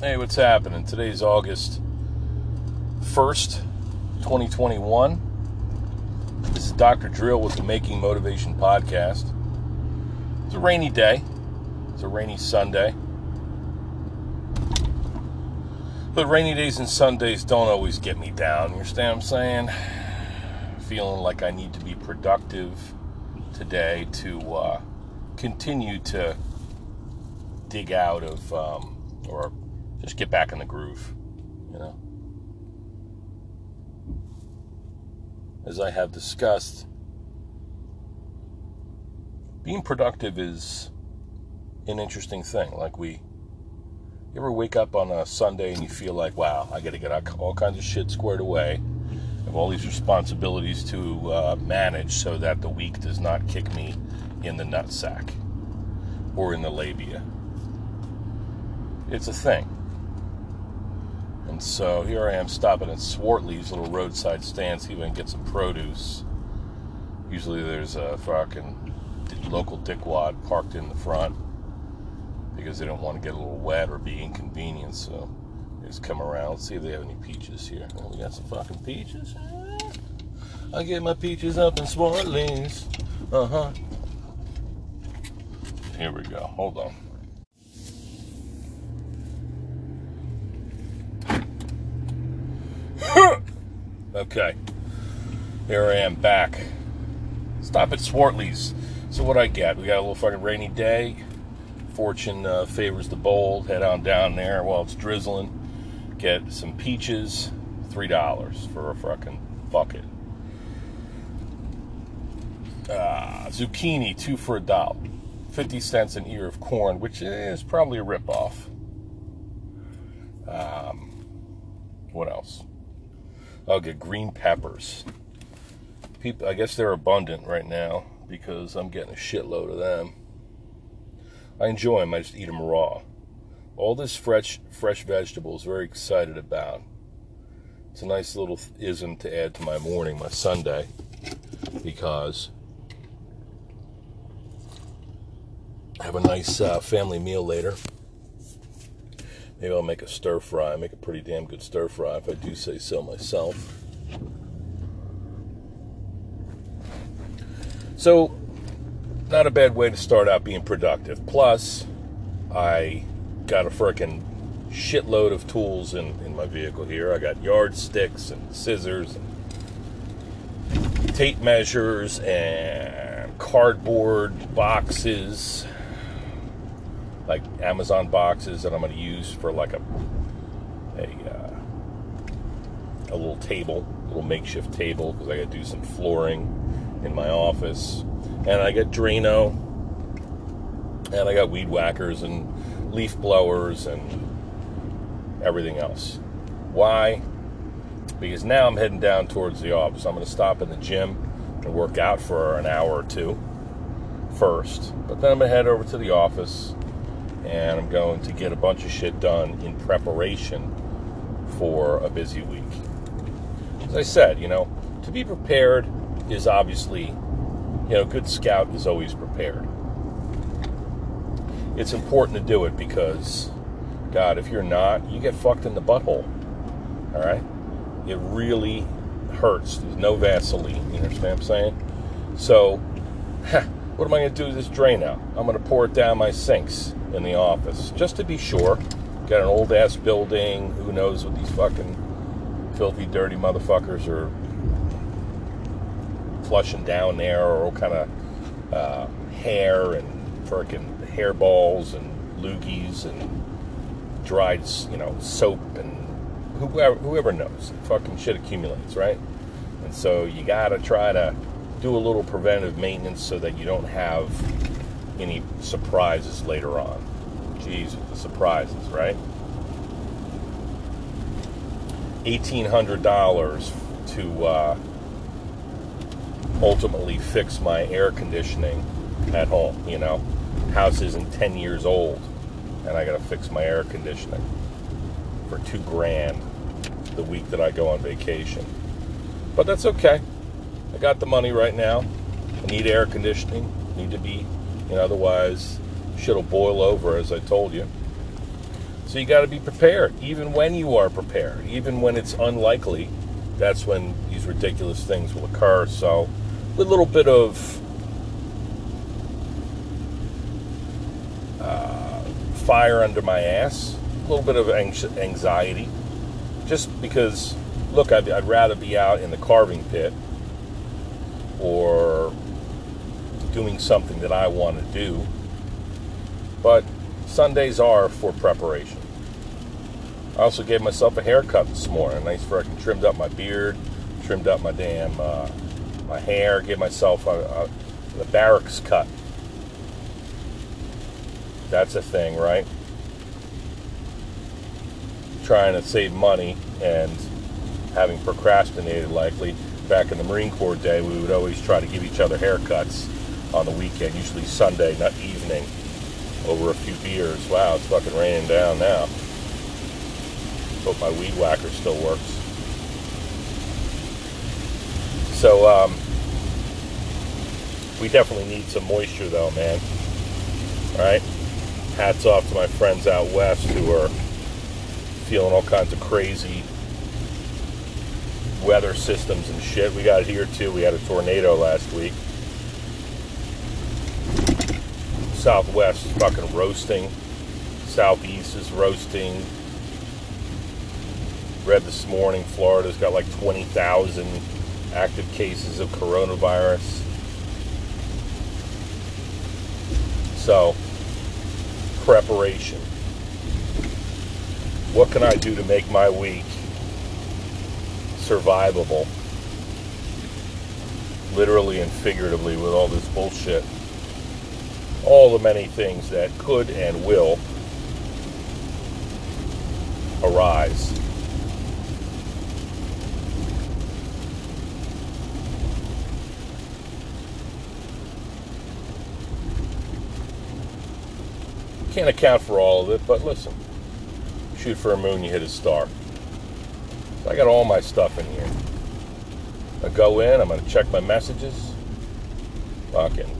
Hey, what's happening? Today's August 1st, 2021. This is Dr. Drill with the Making Motivation podcast. It's a rainy day. It's a rainy Sunday. But rainy days and Sundays don't always get me down. You understand what I'm saying? Feeling like I need to be productive today to uh, continue to dig out of um, or just get back in the groove, you know. As I have discussed, being productive is an interesting thing. Like we, you ever wake up on a Sunday and you feel like, wow, I got to get all kinds of shit squared away. I have all these responsibilities to uh, manage so that the week does not kick me in the nutsack or in the labia it's a thing. And so here I am stopping at Swartley's little roadside stand, see if I can get some produce. Usually there's a fucking local dickwad parked in the front because they don't want to get a little wet or be inconvenienced. So just come around, see if they have any peaches here. Oh, we got some fucking peaches. I get my peaches up in Swartley's. Uh huh. Here we go. Hold on. Okay. Here I am back. Stop at Swartley's. So what I get? We got a little fucking rainy day. Fortune uh, favors the bold. Head on down there while it's drizzling. Get some peaches. Three dollars for a fucking bucket. Uh, zucchini, two for a dollar. 50 cents an ear of corn, which is probably a ripoff. Um, what else? I'll get green peppers. People, I guess they're abundant right now because I'm getting a shitload of them. I enjoy them. I just eat them raw. All this fresh, fresh vegetables. Very excited about. It's a nice little ism to add to my morning, my Sunday, because I have a nice uh, family meal later. Maybe I'll make a stir fry. Make a pretty damn good stir fry if I do say so myself. So, not a bad way to start out being productive. Plus, I got a frickin' shitload of tools in, in my vehicle here. I got yardsticks and scissors and tape measures and cardboard boxes like Amazon boxes that I'm going to use for like a a uh, a little table, a little makeshift table because I got to do some flooring in my office, and I got Drano, and I got weed whackers and leaf blowers and everything else. Why? Because now I'm heading down towards the office. I'm going to stop in the gym and work out for an hour or two first, but then I'm going to head over to the office and I'm going to get a bunch of shit done in preparation for a busy week. As I said, you know, to be prepared is obviously, you know, good scout is always prepared. It's important to do it because, God, if you're not, you get fucked in the butthole. All right? It really hurts. There's no Vaseline. You understand what I'm saying? So, what am I going to do with this Drano? I'm going to pour it down my sinks in the office, just to be sure. Got an old ass building. Who knows what these fucking filthy, dirty motherfuckers are flushing down there, or what kind of uh, hair and freaking hairballs and loogies and dried, you know, soap and whoever, whoever knows. Fucking shit accumulates, right? And so you got to try to do a little preventive maintenance so that you don't have any surprises later on. Jeez, the surprises, right? $1,800 to uh, ultimately fix my air conditioning at home. You know, house isn't 10 years old, and I got to fix my air conditioning for two grand the week that I go on vacation. But that's okay. I got the money right now. I need air conditioning. I Need to be, you know, otherwise shit'll boil over, as I told you. So you got to be prepared, even when you are prepared, even when it's unlikely. That's when these ridiculous things will occur. So, with a little bit of uh, fire under my ass, a little bit of anxiety, just because, look, I'd, I'd rather be out in the carving pit or doing something that I want to do. But Sundays are for preparation. I also gave myself a haircut this morning. Nice fucking trimmed up my beard, trimmed up my damn uh, my hair, gave myself a, a the barracks cut. That's a thing, right? Trying to save money and having procrastinated likely. Back in the Marine Corps day, we would always try to give each other haircuts on the weekend, usually Sunday, not evening, over a few beers. Wow, it's fucking raining down now. Hope my weed whacker still works. So, um, we definitely need some moisture though, man. Alright? Hats off to my friends out west who are feeling all kinds of crazy weather systems and shit. We got it here too. We had a tornado last week. Southwest is fucking roasting. Southeast is roasting read this morning Florida's got like 20,000 active cases of coronavirus. So, preparation. What can I do to make my week survivable? Literally and figuratively, with all this bullshit. All the many things that could and will arise. Can't account for all of it, but listen. Shoot for a moon, you hit a star. So I got all my stuff in here. I go in, I'm going to check my messages. Fucking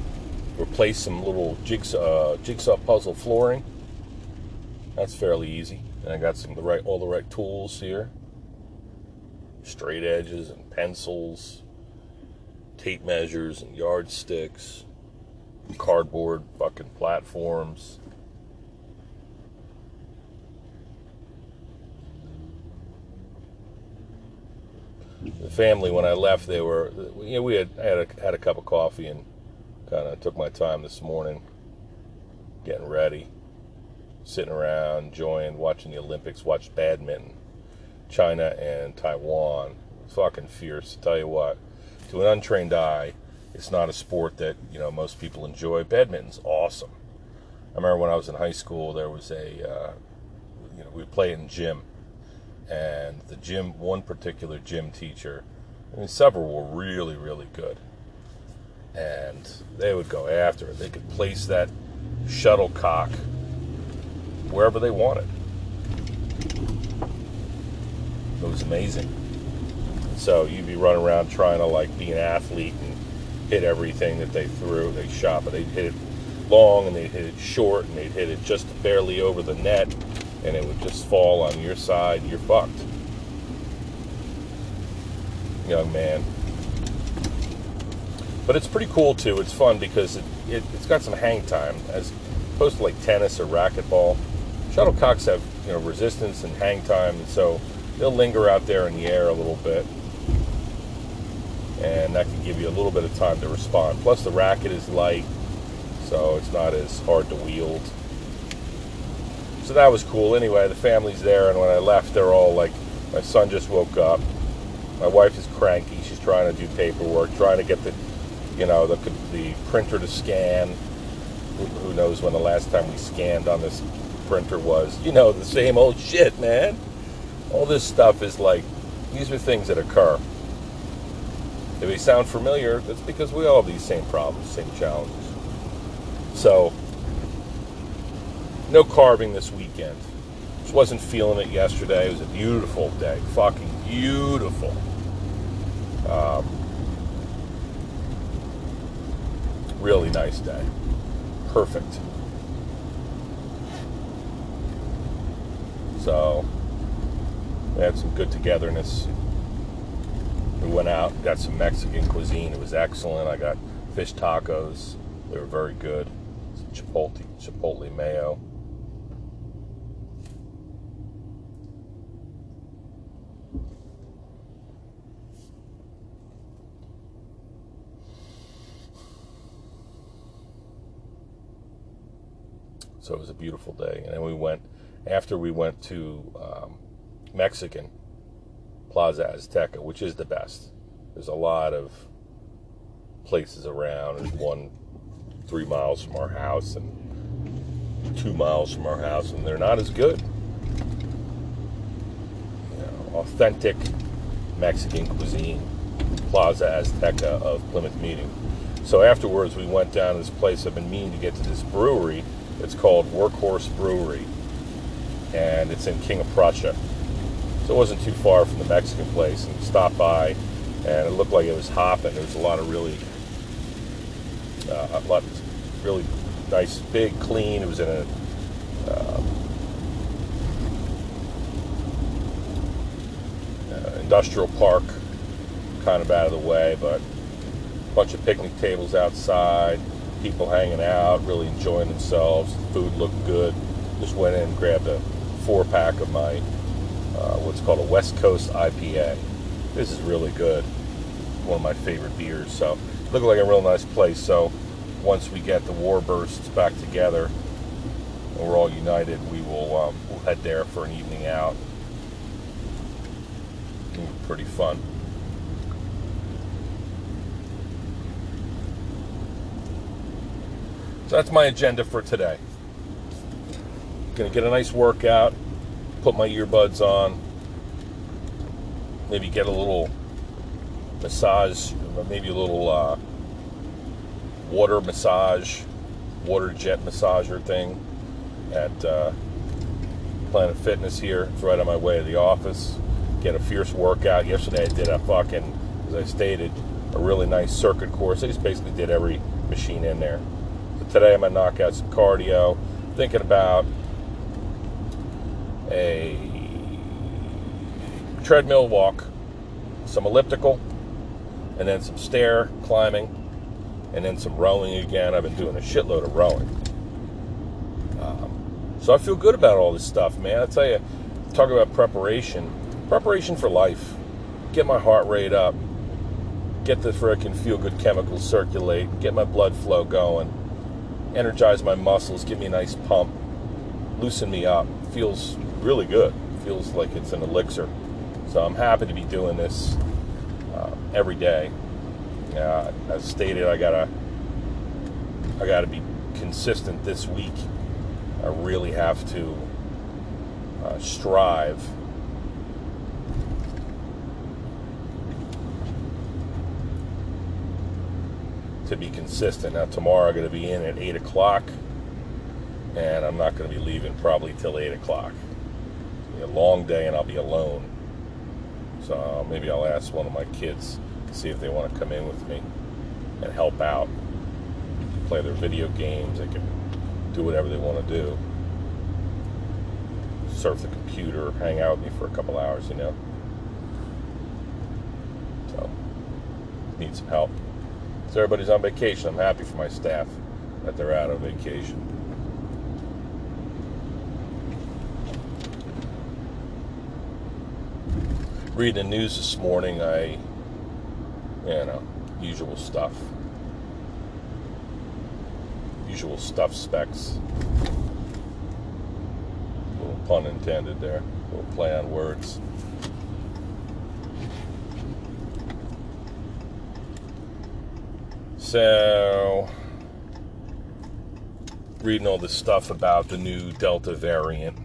replace some little jigsaw, uh, jigsaw puzzle flooring. That's fairly easy. And I got some the right all the right tools here. Straight edges and pencils, tape measures and yardsticks, cardboard fucking platforms. The family when I left, they were, you know, we had had a, had a cup of coffee and kind of took my time this morning, getting ready, sitting around, enjoying watching the Olympics, watched badminton, China and Taiwan, fucking fierce. Tell you what, to an untrained eye, it's not a sport that you know most people enjoy. Badminton's awesome. I remember when I was in high school, there was a, uh, you know, we play in gym and the gym, one particular gym teacher, I mean, several were really, really good. And they would go after it. They could place that shuttlecock wherever they wanted. It was amazing. So you'd be running around trying to like be an athlete and hit everything that they threw, they shot, but they'd hit it long and they'd hit it short and they'd hit it just barely over the net and it would just fall on your side, you're fucked. Young man. But it's pretty cool too. It's fun because it, it, has got some hang time as opposed to like tennis or racquetball. Shuttlecocks have you know resistance and hang time, and so they'll linger out there in the air a little bit, and that can give you a little bit of time to respond. Plus, the racket is light, so it's not as hard to wield so that was cool. Anyway, the family's there, and when I left, they're all like, my son just woke up. My wife is cranky. She's trying to do paperwork, trying to get the, you know, the the printer to scan. Who, who knows when the last time we scanned on this printer was? You know, the same old shit, man. All this stuff is like, these are things that occur. If they sound familiar, that's because we all have these same problems, same challenges. So no carving this weekend. Just wasn't feeling it yesterday. It was a beautiful day. Fucking beautiful. Um, really nice day. Perfect. So we had some good togetherness. We went out, got some Mexican cuisine. It was excellent. I got fish tacos. They were very good. Some Chipotle, chipotle mayo. So it was a beautiful day. And then we went, after we went to um, Mexican, Plaza Azteca, which is the best. There's a lot of places around. There's one three miles from our house and two miles from our house, and they're not as good. You know, authentic Mexican cuisine, Plaza Azteca of Plymouth Meeting. So afterwards, we went down to this place. I've been meaning to get to this brewery. It's called Workhorse Brewery, and it's in King of Prussia. So it wasn't too far from the Mexican place, and stopped by, and it looked like it was hopping. There was a lot of really, uh, a lot, really nice, big, clean. It was in a um, uh, industrial park, kind of out of the way, but a bunch of picnic tables outside, people hanging out, really enjoying themselves. The food looked good. Just went in and grabbed a four pack of my uh, what's called a West Coast IPA. This is really good. One of my favorite beers. So looked like a real nice place. So once we get the Warbursts back together and we're all united, we will um, we'll head there for an evening out. Pretty fun. So that's my agenda for today. Gonna get a nice workout, put my earbuds on, maybe get a little massage, maybe a little uh, water massage, water jet massager thing at uh, Planet Fitness here. It's right on my way to the office. Get a fierce workout. Yesterday I did a fucking, as I stated, a really nice circuit course. I just basically did every machine in there today I'm going to knock out some cardio. Thinking about a treadmill walk, some elliptical, and then some stair climbing, and then some rowing again. I've been doing a shitload of rowing. Um, so I feel good about all this stuff, man. I tell you, talk about preparation. Preparation for life. Get my heart rate up. Get the freaking feel good chemicals circulate. Get my blood flow going energize my muscles, give me a nice pump, loosen me up. Feels really good. Feels like it's an elixir. So I'm happy to be doing this uh, every day. Uh, as stated, I gotta I gotta be consistent this week. I really have to uh, strive to be consistent. Now, tomorrow I'm going to be in at 8 o'clock, and I'm not going to be leaving probably till 8 o'clock. A long day, and I'll be alone. So maybe I'll ask one of my kids to see if they want to come in with me and help out, play their video games. They can do whatever they want to do. Surf the computer, hang out with me for a couple hours, you know. So, need some help. So everybody's on vacation. I'm happy for my staff that they're out on vacation. Reading the news this morning, I, you know, usual stuff. Usual stuff specs. Little pun intended there. Little play on words. So, reading all this stuff about the new Delta variant.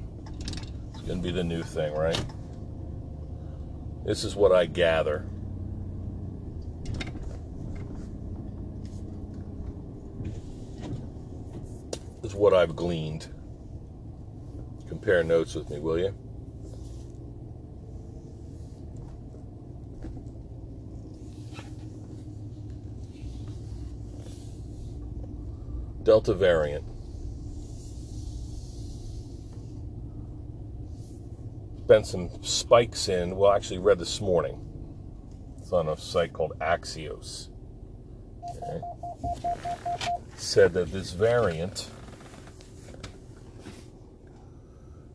It's going to be the new thing, right? This is what I gather. This is what I've gleaned. Compare notes with me, will you? Delta variant. been some spikes in, well, actually, read this morning. It's on a site called Axios. Okay. Said that this variant,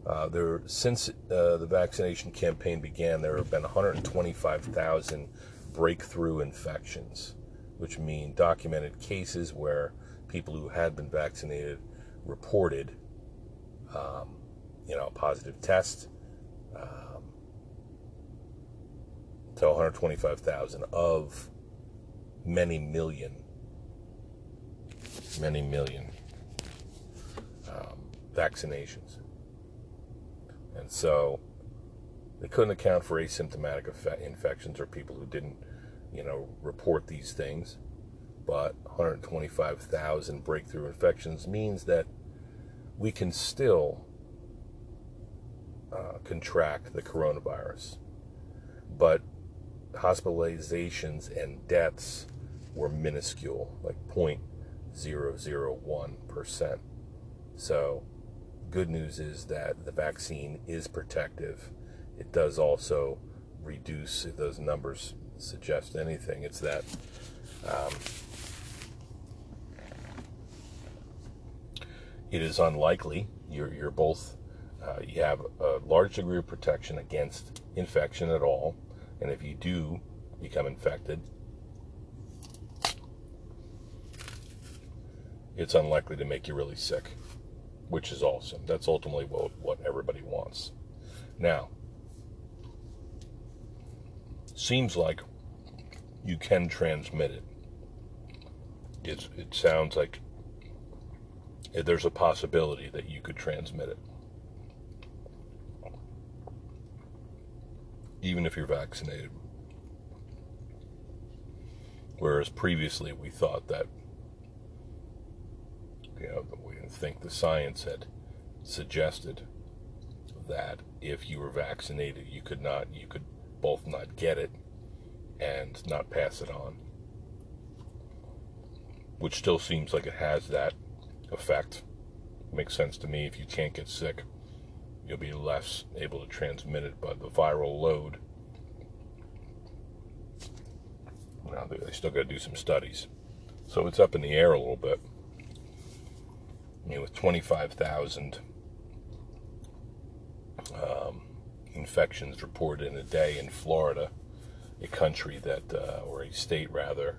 uh, there since uh, the vaccination campaign began, there have been 125,000 breakthrough infections, which mean documented cases where people who had been vaccinated reported, um, you know, a positive test. Um, to 125,000 of many million, many million um, vaccinations. And so they couldn't account for asymptomatic infections or people who didn't, you know, report these things. But 125,000 breakthrough infections means that we can still uh, contract the coronavirus. But hospitalizations and deaths were minuscule, like 0.001%. So, good news is that the vaccine is protective. It does also reduce, if those numbers suggest anything, it's that um, it is unlikely you're, you're both, uh, you have a large degree of protection against infection at all and if you do become infected, it's unlikely to make you really sick, which is awesome. That's ultimately what, what everybody wants. Now, seems like you can transmit it. It's, it sounds like there's a possibility that you could transmit it. even if you're vaccinated. Whereas previously we thought that, you know, we didn't think the science had suggested that if you were vaccinated, you could not, you could both not get it and not pass it on. Which still seems like it has that effect. Makes sense to me if you can't get sick you'll be less able to transmit it, but the viral load, now they still got to do some studies. So it's up in the air a little bit. I mean, with 25,000 um, infections reported in a day in Florida, a country that, uh, or a state rather,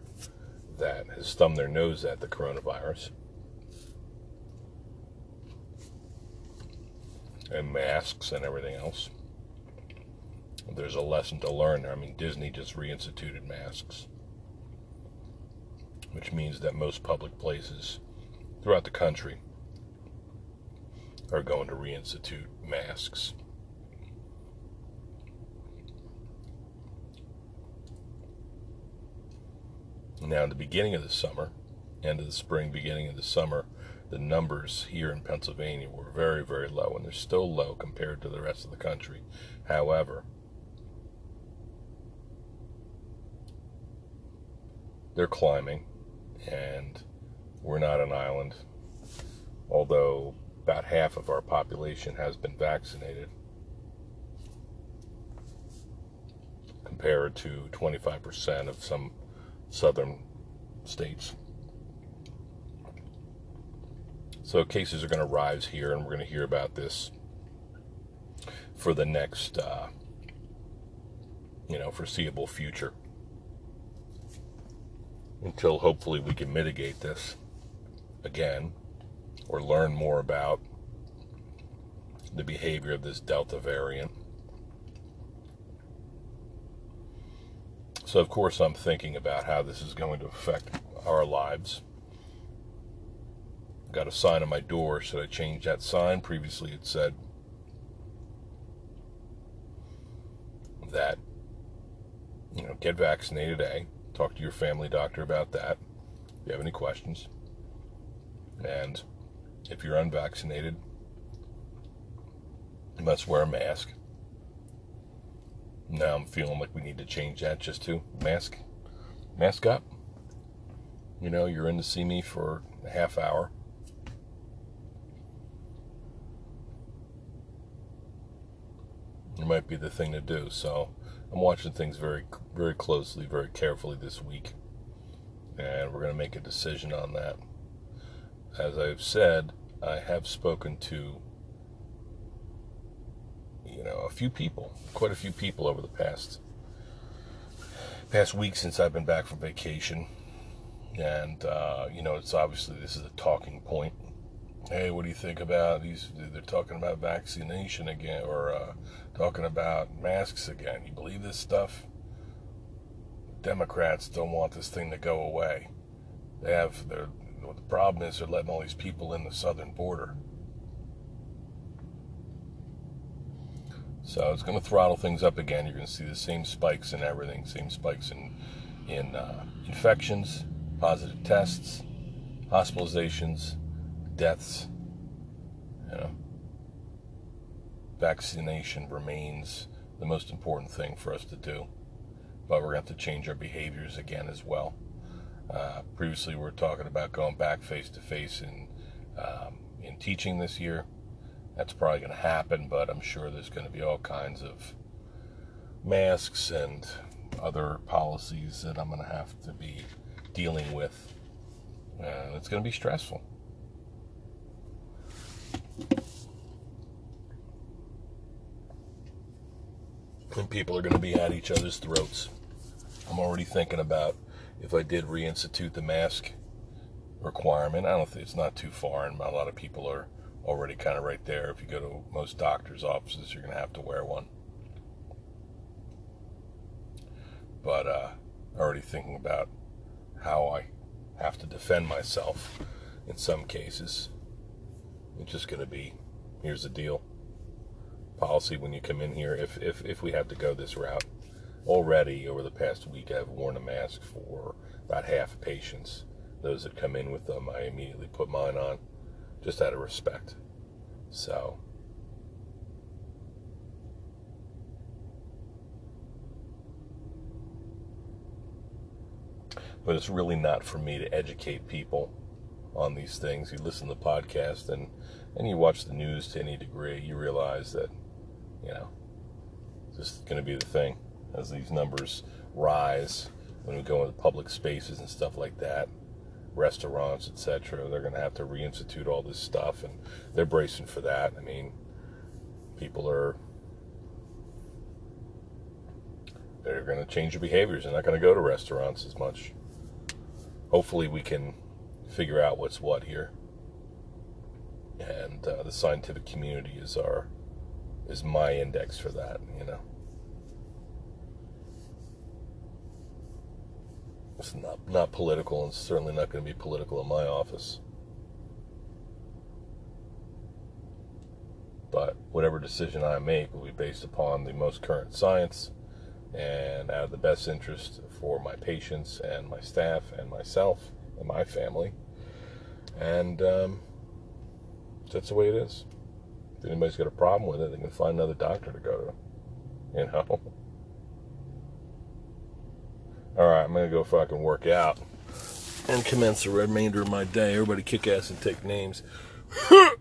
that has thumbed their nose at the coronavirus. And masks and everything else. There's a lesson to learn there. I mean, Disney just reinstituted masks, which means that most public places throughout the country are going to reinstitute masks. Now, in the beginning of the summer, end of the spring, beginning of the summer, the numbers here in Pennsylvania were very, very low, and they're still low compared to the rest of the country. However, they're climbing, and we're not an island, although about half of our population has been vaccinated. Compared to 25% of some southern states. So cases are going to rise here, and we're going to hear about this for the next, uh, you know, foreseeable future. Until hopefully we can mitigate this again or learn more about the behavior of this Delta variant. So, of course, I'm thinking about how this is going to affect our lives got a sign on my door. Should I change that sign? Previously, it said that, you know, get vaccinated, A. Talk to your family doctor about that if you have any questions. And if you're unvaccinated, you must wear a mask. Now I'm feeling like we need to change that just to mask, mask up. You know, you're in to see me for a half hour it might be the thing to do. So I'm watching things very, very closely, very carefully this week, and we're going to make a decision on that. As I've said, I have spoken to you know a few people, quite a few people over the past past week since I've been back from vacation, and uh, you know it's obviously this is a talking point hey, what do you think about these? They're talking about vaccination again, or uh, talking about masks again. You believe this stuff? Democrats don't want this thing to go away. They have their. What the problem is, they're letting all these people in the southern border. So it's going to throttle things up again. You're going to see the same spikes in everything, same spikes in in uh, infections, positive tests, hospitalizations, deaths. You know, vaccination remains the most important thing for us to do, but we're going to have to change our behaviors again as well. Uh, previously, we were talking about going back face to face in um, in teaching this year. That's probably going to happen, but I'm sure there's going to be all kinds of masks and other policies that I'm going to have to be dealing with. And it's going to be stressful. And people are going to be at each other's throats. I'm already thinking about if I did reinstitute the mask requirement. I don't think it's not too far, and a lot of people are already kind of right there. If you go to most doctors' offices, you're going to have to wear one. But uh, already thinking about how I have to defend myself in some cases. It's just going to be here's the deal policy when you come in here if, if, if we have to go this route. Already over the past week, I've worn a mask for about half patients. Those that come in with them, I immediately put mine on just out of respect. So, but it's really not for me to educate people on these things. You listen to the podcast and, and you watch the news to any degree, you realize that, you know, this is going to be the thing as these numbers rise when we go into public spaces and stuff like that, restaurants, etc. They're going to have to reinstitute all this stuff, and they're bracing for that. I mean, people are they're going to change their behaviors. They're not going to go to restaurants as much. Hopefully, we can figure out what's what here. And uh, the scientific community is our is my index for that, you know. It's not not political, and certainly not going to be political in my office. But whatever decision I make will be based upon the most current science and out of the best interest for my patients and my staff and myself and my family. And um, that's the way it is. If anybody's got a problem with it, they can find another doctor to go to. You know? All right, I'm to go fucking work out and commence the remainder of my day. Everybody kick ass and take names.